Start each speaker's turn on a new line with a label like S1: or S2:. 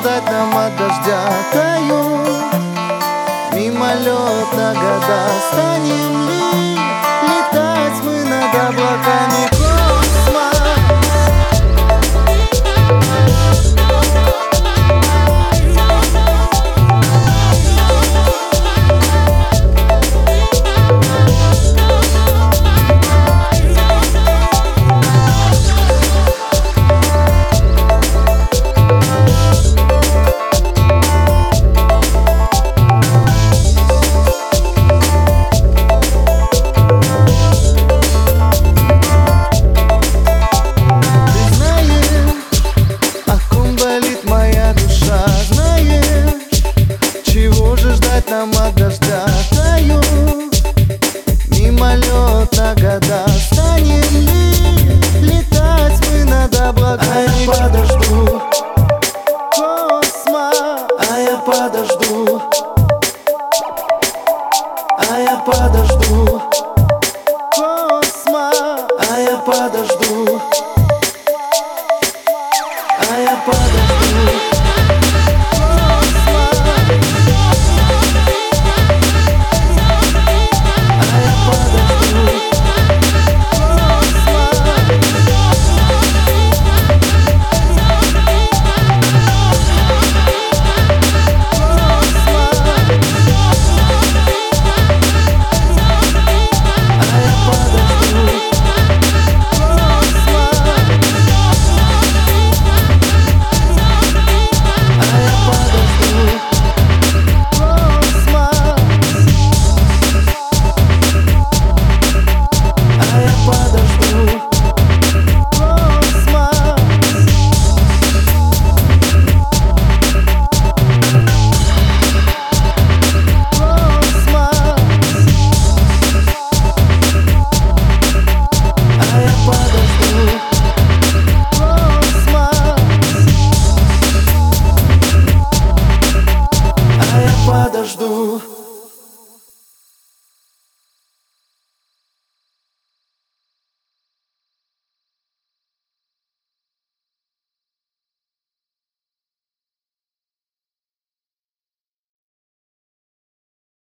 S1: ждать нам от дождя. Тают мимолетно года Станем ли летать мы над облаками? прямо дождя Таю. Мимолетно года Станем ли летать мы над облаками? А я подожду. Космо. А я подожду. А я подожду. Космо. А я подожду. А я подожду. do.